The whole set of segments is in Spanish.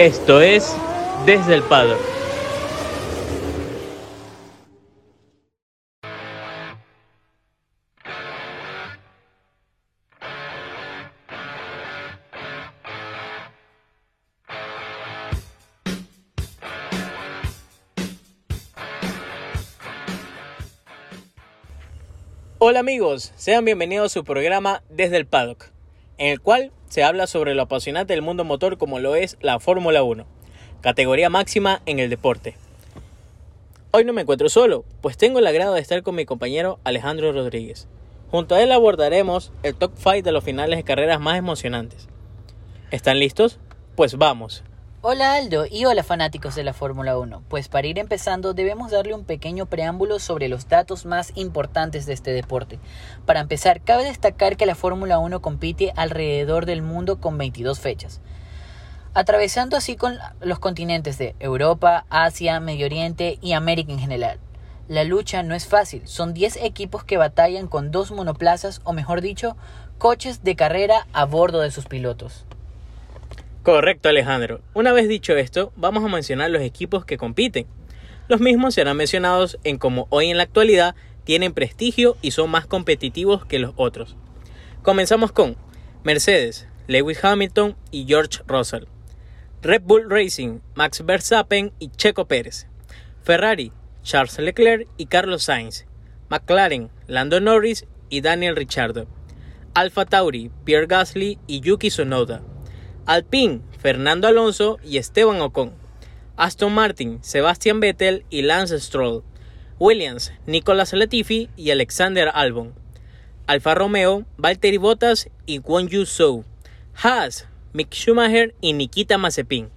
Esto es Desde el Paddock. Hola amigos, sean bienvenidos a su programa Desde el Paddock, en el cual se habla sobre lo apasionante del mundo motor como lo es la Fórmula 1, categoría máxima en el deporte. Hoy no me encuentro solo, pues tengo el agrado de estar con mi compañero Alejandro Rodríguez. Junto a él abordaremos el top 5 de los finales de carreras más emocionantes. ¿Están listos? Pues vamos. Hola Aldo y hola fanáticos de la Fórmula 1. Pues para ir empezando debemos darle un pequeño preámbulo sobre los datos más importantes de este deporte. Para empezar, cabe destacar que la Fórmula 1 compite alrededor del mundo con 22 fechas, atravesando así con los continentes de Europa, Asia, Medio Oriente y América en general. La lucha no es fácil, son 10 equipos que batallan con dos monoplazas o mejor dicho, coches de carrera a bordo de sus pilotos. Correcto Alejandro. Una vez dicho esto, vamos a mencionar los equipos que compiten. Los mismos serán mencionados en cómo hoy en la actualidad tienen prestigio y son más competitivos que los otros. Comenzamos con Mercedes, Lewis Hamilton y George Russell. Red Bull Racing, Max Verstappen y Checo Pérez. Ferrari, Charles Leclerc y Carlos Sainz. McLaren, Lando Norris y Daniel Ricciardo. Alfa Tauri, Pierre Gasly y Yuki Tsunoda. Alpine, Fernando Alonso y Esteban Ocon. Aston Martin, Sebastian Vettel y Lance Stroll. Williams, Nicolas Latifi y Alexander Albon. Alfa Romeo, Valtteri Bottas y Kwon Yu Zhou. Haas, Mick Schumacher y Nikita Mazepin.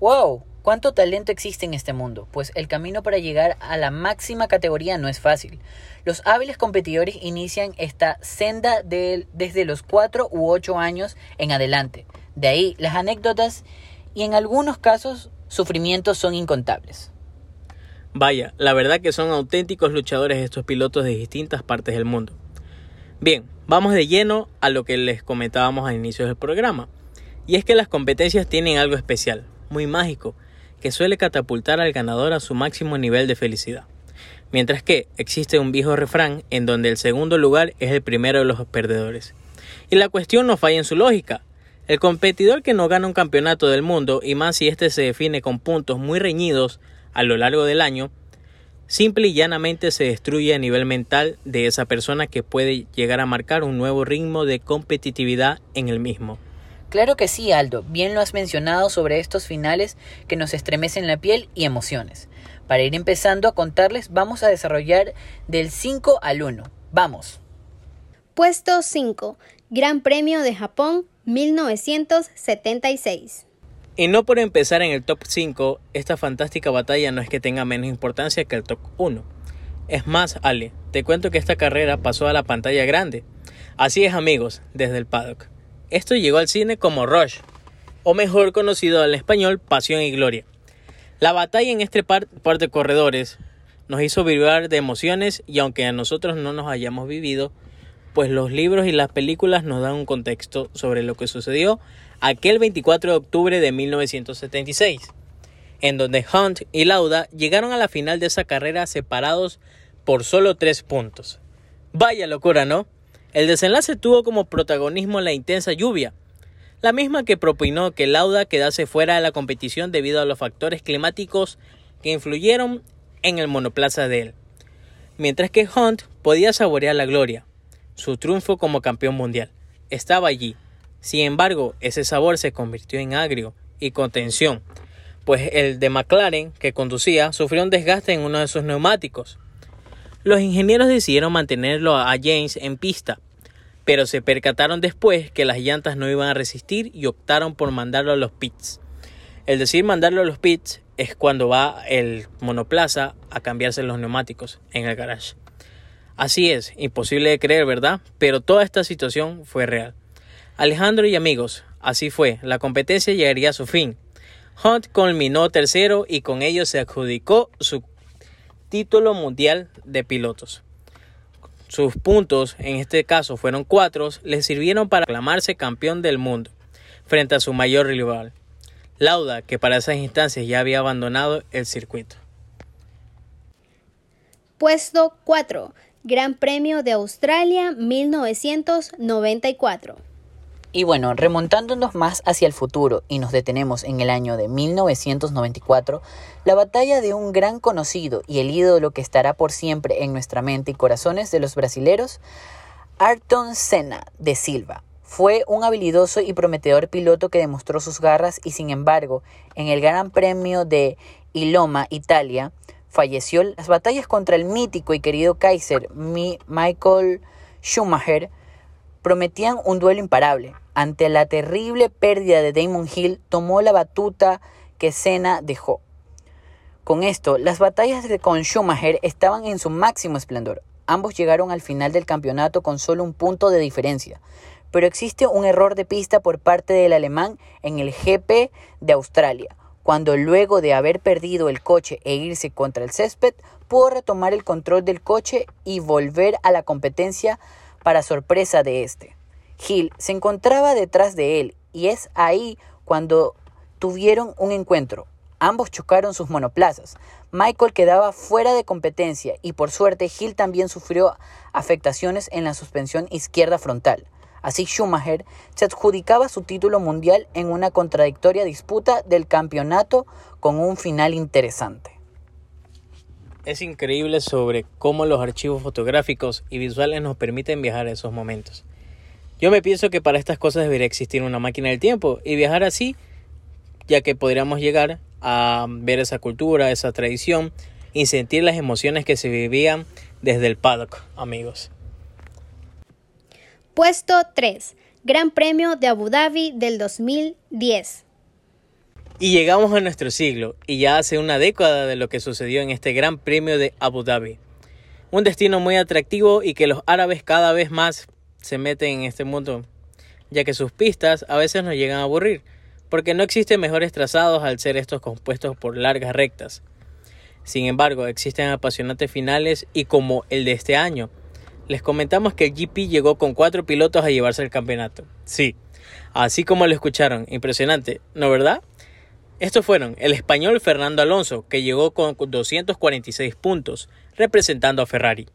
¡Wow! ¿Cuánto talento existe en este mundo? Pues el camino para llegar a la máxima categoría no es fácil. Los hábiles competidores inician esta senda desde los 4 u 8 años en adelante. De ahí las anécdotas y en algunos casos sufrimientos son incontables. Vaya, la verdad que son auténticos luchadores estos pilotos de distintas partes del mundo. Bien, vamos de lleno a lo que les comentábamos al inicio del programa. Y es que las competencias tienen algo especial, muy mágico, que suele catapultar al ganador a su máximo nivel de felicidad. Mientras que existe un viejo refrán en donde el segundo lugar es el primero de los perdedores. Y la cuestión no falla en su lógica, el competidor que no gana un campeonato del mundo, y más si este se define con puntos muy reñidos a lo largo del año, simple y llanamente se destruye a nivel mental de esa persona que puede llegar a marcar un nuevo ritmo de competitividad en el mismo. Claro que sí, Aldo, bien lo has mencionado sobre estos finales que nos estremecen la piel y emociones. Para ir empezando a contarles, vamos a desarrollar del 5 al 1. Vamos. Puesto 5. Gran Premio de Japón 1976. Y no por empezar en el top 5, esta fantástica batalla no es que tenga menos importancia que el top 1. Es más, Ale, te cuento que esta carrera pasó a la pantalla grande. Así es amigos, desde el paddock. Esto llegó al cine como Rush, o mejor conocido en español Pasión y Gloria. La batalla en este par, par de corredores nos hizo vibrar de emociones y aunque a nosotros no nos hayamos vivido, pues los libros y las películas nos dan un contexto sobre lo que sucedió aquel 24 de octubre de 1976, en donde Hunt y Lauda llegaron a la final de esa carrera separados por solo tres puntos. Vaya locura, ¿no? El desenlace tuvo como protagonismo la intensa lluvia, la misma que propinó que Lauda quedase fuera de la competición debido a los factores climáticos que influyeron en el monoplaza de él, mientras que Hunt podía saborear la gloria, su triunfo como campeón mundial. Estaba allí. Sin embargo, ese sabor se convirtió en agrio y con tensión, pues el de McLaren que conducía sufrió un desgaste en uno de sus neumáticos. Los ingenieros decidieron mantenerlo a James en pista, pero se percataron después que las llantas no iban a resistir y optaron por mandarlo a los pits. El decir mandarlo a los pits es cuando va el monoplaza a cambiarse los neumáticos en el garage. Así es, imposible de creer, ¿verdad? Pero toda esta situación fue real. Alejandro y amigos, así fue, la competencia llegaría a su fin. Hunt culminó tercero y con ello se adjudicó su título mundial de pilotos. Sus puntos, en este caso fueron cuatro, le sirvieron para aclamarse campeón del mundo frente a su mayor rival. Lauda, que para esas instancias ya había abandonado el circuito. Puesto 4. Gran Premio de Australia 1994. Y bueno, remontándonos más hacia el futuro y nos detenemos en el año de 1994, la batalla de un gran conocido y el ídolo que estará por siempre en nuestra mente y corazones de los brasileros, Ayrton Senna de Silva. Fue un habilidoso y prometedor piloto que demostró sus garras y sin embargo, en el Gran Premio de Iloma, Italia, falleció. Las batallas contra el mítico y querido Kaiser Michael Schumacher prometían un duelo imparable. Ante la terrible pérdida de Damon Hill, tomó la batuta que Senna dejó. Con esto, las batallas con Schumacher estaban en su máximo esplendor. Ambos llegaron al final del campeonato con solo un punto de diferencia, pero existe un error de pista por parte del alemán en el GP de Australia, cuando luego de haber perdido el coche e irse contra el césped, pudo retomar el control del coche y volver a la competencia para sorpresa de este. Hill se encontraba detrás de él y es ahí cuando tuvieron un encuentro. Ambos chocaron sus monoplazas. Michael quedaba fuera de competencia y por suerte Hill también sufrió afectaciones en la suspensión izquierda frontal. Así Schumacher se adjudicaba su título mundial en una contradictoria disputa del campeonato con un final interesante. Es increíble sobre cómo los archivos fotográficos y visuales nos permiten viajar a esos momentos. Yo me pienso que para estas cosas debería existir una máquina del tiempo y viajar así, ya que podríamos llegar a ver esa cultura, esa tradición y sentir las emociones que se vivían desde el paddock, amigos. Puesto 3. Gran Premio de Abu Dhabi del 2010. Y llegamos a nuestro siglo, y ya hace una década de lo que sucedió en este Gran Premio de Abu Dhabi. Un destino muy atractivo y que los árabes cada vez más se meten en este mundo, ya que sus pistas a veces nos llegan a aburrir porque no existen mejores trazados al ser estos compuestos por largas rectas. Sin embargo, existen apasionantes finales y como el de este año, les comentamos que el GP llegó con cuatro pilotos a llevarse el campeonato. Sí, así como lo escucharon, impresionante, ¿no verdad? Estos fueron el español Fernando Alonso, que llegó con 246 puntos, representando a Ferrari.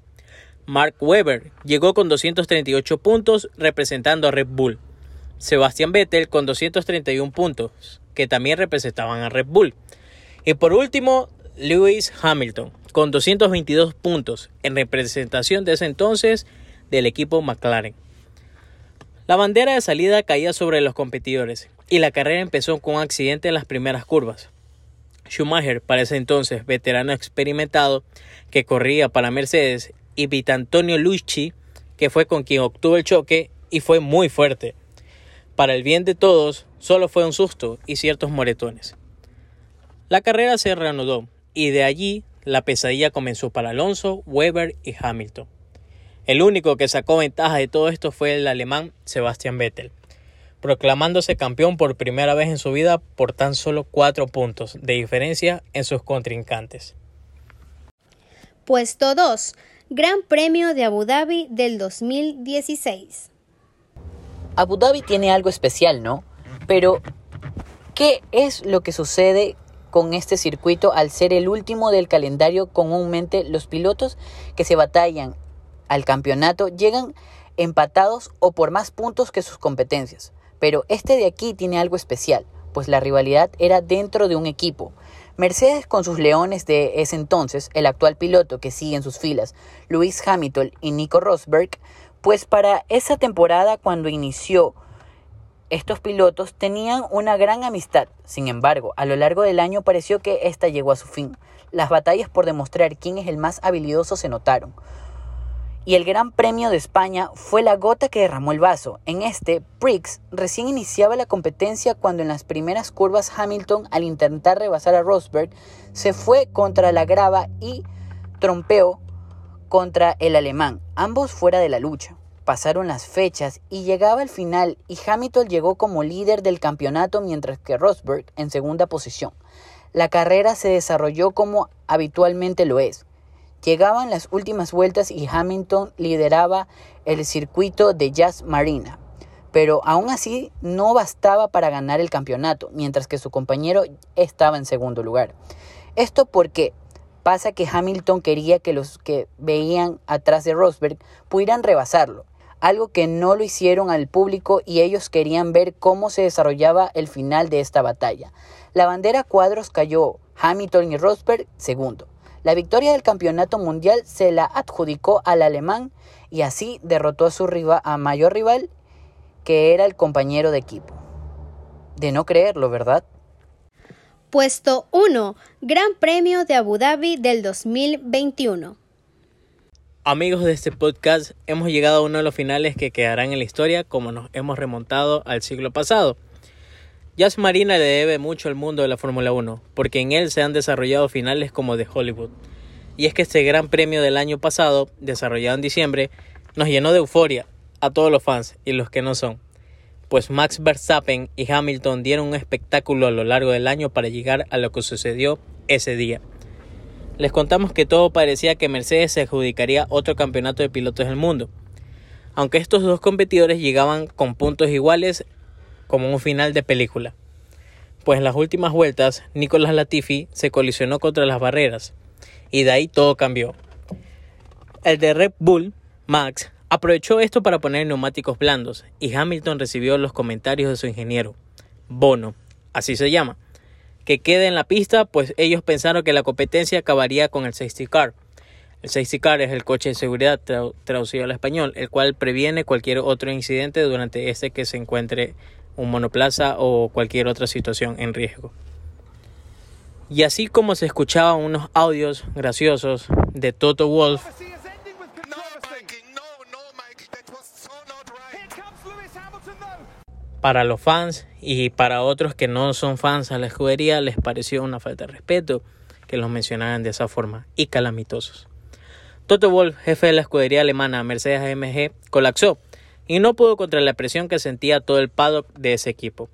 Mark Webber llegó con 238 puntos, representando a Red Bull. Sebastian Vettel con 231 puntos, que también representaban a Red Bull. Y por último, Lewis Hamilton con 222 puntos en representación de ese entonces del equipo McLaren. La bandera de salida caía sobre los competidores y la carrera empezó con un accidente en las primeras curvas. Schumacher, para ese entonces veterano experimentado que corría para Mercedes, y Vitantonio Lucci, que fue con quien obtuvo el choque y fue muy fuerte. Para el bien de todos, solo fue un susto y ciertos moretones. La carrera se reanudó y de allí la pesadilla comenzó para Alonso, Weber y Hamilton. El único que sacó ventaja de todo esto fue el alemán Sebastian Vettel, proclamándose campeón por primera vez en su vida por tan solo cuatro puntos de diferencia en sus contrincantes. Puesto 2. Gran Premio de Abu Dhabi del 2016. Abu Dhabi tiene algo especial, ¿no? Pero, ¿qué es lo que sucede con este circuito al ser el último del calendario? Comúnmente los pilotos que se batallan al campeonato llegan empatados o por más puntos que sus competencias. Pero este de aquí tiene algo especial, pues la rivalidad era dentro de un equipo. Mercedes con sus leones de ese entonces, el actual piloto que sigue en sus filas, Lewis Hamilton y Nico Rosberg, pues para esa temporada cuando inició estos pilotos tenían una gran amistad. Sin embargo, a lo largo del año pareció que esta llegó a su fin. Las batallas por demostrar quién es el más habilidoso se notaron. Y el Gran Premio de España fue la gota que derramó el vaso. En este, Prix recién iniciaba la competencia cuando en las primeras curvas Hamilton, al intentar rebasar a Rosberg, se fue contra la grava y trompeó contra el alemán, ambos fuera de la lucha. Pasaron las fechas y llegaba el final y Hamilton llegó como líder del campeonato mientras que Rosberg en segunda posición. La carrera se desarrolló como habitualmente lo es. Llegaban las últimas vueltas y Hamilton lideraba el circuito de Jazz Marina. pero aún así no bastaba para ganar el campeonato, mientras que su compañero estaba en segundo lugar. Esto porque pasa que Hamilton quería que los que veían atrás de Rosberg pudieran rebasarlo, algo que no lo hicieron al público y ellos querían ver cómo se desarrollaba el final de esta batalla. La bandera cuadros cayó Hamilton y Rosberg segundo. La victoria del campeonato mundial se la adjudicó al alemán y así derrotó a su rival, mayor rival que era el compañero de equipo. De no creerlo, ¿verdad? Puesto 1. Gran Premio de Abu Dhabi del 2021. Amigos de este podcast, hemos llegado a uno de los finales que quedarán en la historia como nos hemos remontado al siglo pasado. Jazz Marina le debe mucho al mundo de la Fórmula 1, porque en él se han desarrollado finales como de Hollywood. Y es que este gran premio del año pasado, desarrollado en diciembre, nos llenó de euforia a todos los fans y los que no son, pues Max Verstappen y Hamilton dieron un espectáculo a lo largo del año para llegar a lo que sucedió ese día. Les contamos que todo parecía que Mercedes se adjudicaría otro campeonato de pilotos del mundo, aunque estos dos competidores llegaban con puntos iguales como un final de película. Pues en las últimas vueltas, Nicolas Latifi se colisionó contra las barreras, y de ahí todo cambió. El de Red Bull, Max, aprovechó esto para poner neumáticos blandos, y Hamilton recibió los comentarios de su ingeniero, Bono, así se llama, que quede en la pista, pues ellos pensaron que la competencia acabaría con el safety car. El safety car es el coche de seguridad traducido al español, el cual previene cualquier otro incidente durante este que se encuentre un monoplaza o cualquier otra situación en riesgo. Y así como se escuchaban unos audios graciosos de Toto Wolf, para los fans y para otros que no son fans a la escudería les pareció una falta de respeto que los mencionaran de esa forma y calamitosos. Toto Wolf, jefe de la escudería alemana Mercedes AMG, colapsó y no pudo contra la presión que sentía todo el paddock de ese equipo.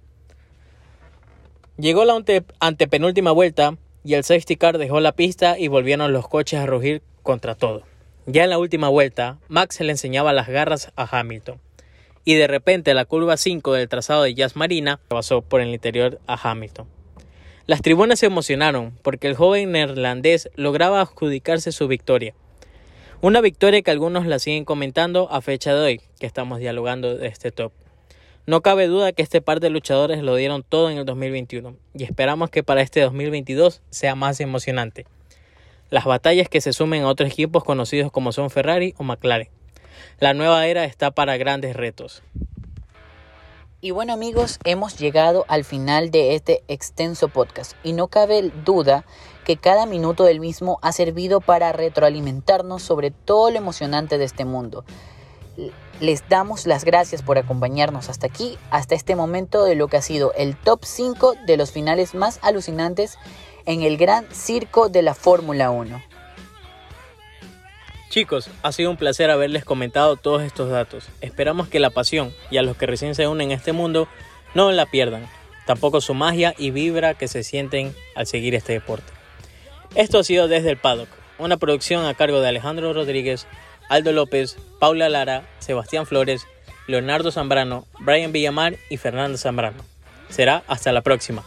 Llegó la antepenúltima vuelta y el safety car dejó la pista y volvieron los coches a rugir contra todo. Ya en la última vuelta, Max le enseñaba las garras a Hamilton. Y de repente la curva 5 del trazado de Jazz Marina pasó por el interior a Hamilton. Las tribunas se emocionaron porque el joven neerlandés lograba adjudicarse su victoria. Una victoria que algunos la siguen comentando a fecha de hoy, que estamos dialogando de este top. No cabe duda que este par de luchadores lo dieron todo en el 2021 y esperamos que para este 2022 sea más emocionante. Las batallas que se sumen a otros equipos conocidos como son Ferrari o McLaren. La nueva era está para grandes retos. Y bueno amigos, hemos llegado al final de este extenso podcast y no cabe duda que cada minuto del mismo ha servido para retroalimentarnos sobre todo lo emocionante de este mundo. Les damos las gracias por acompañarnos hasta aquí, hasta este momento de lo que ha sido el top 5 de los finales más alucinantes en el gran circo de la Fórmula 1. Chicos, ha sido un placer haberles comentado todos estos datos. Esperamos que la pasión y a los que recién se unen a este mundo no la pierdan, tampoco su magia y vibra que se sienten al seguir este deporte. Esto ha sido Desde el Paddock, una producción a cargo de Alejandro Rodríguez, Aldo López, Paula Lara, Sebastián Flores, Leonardo Zambrano, Brian Villamar y Fernando Zambrano. Será hasta la próxima.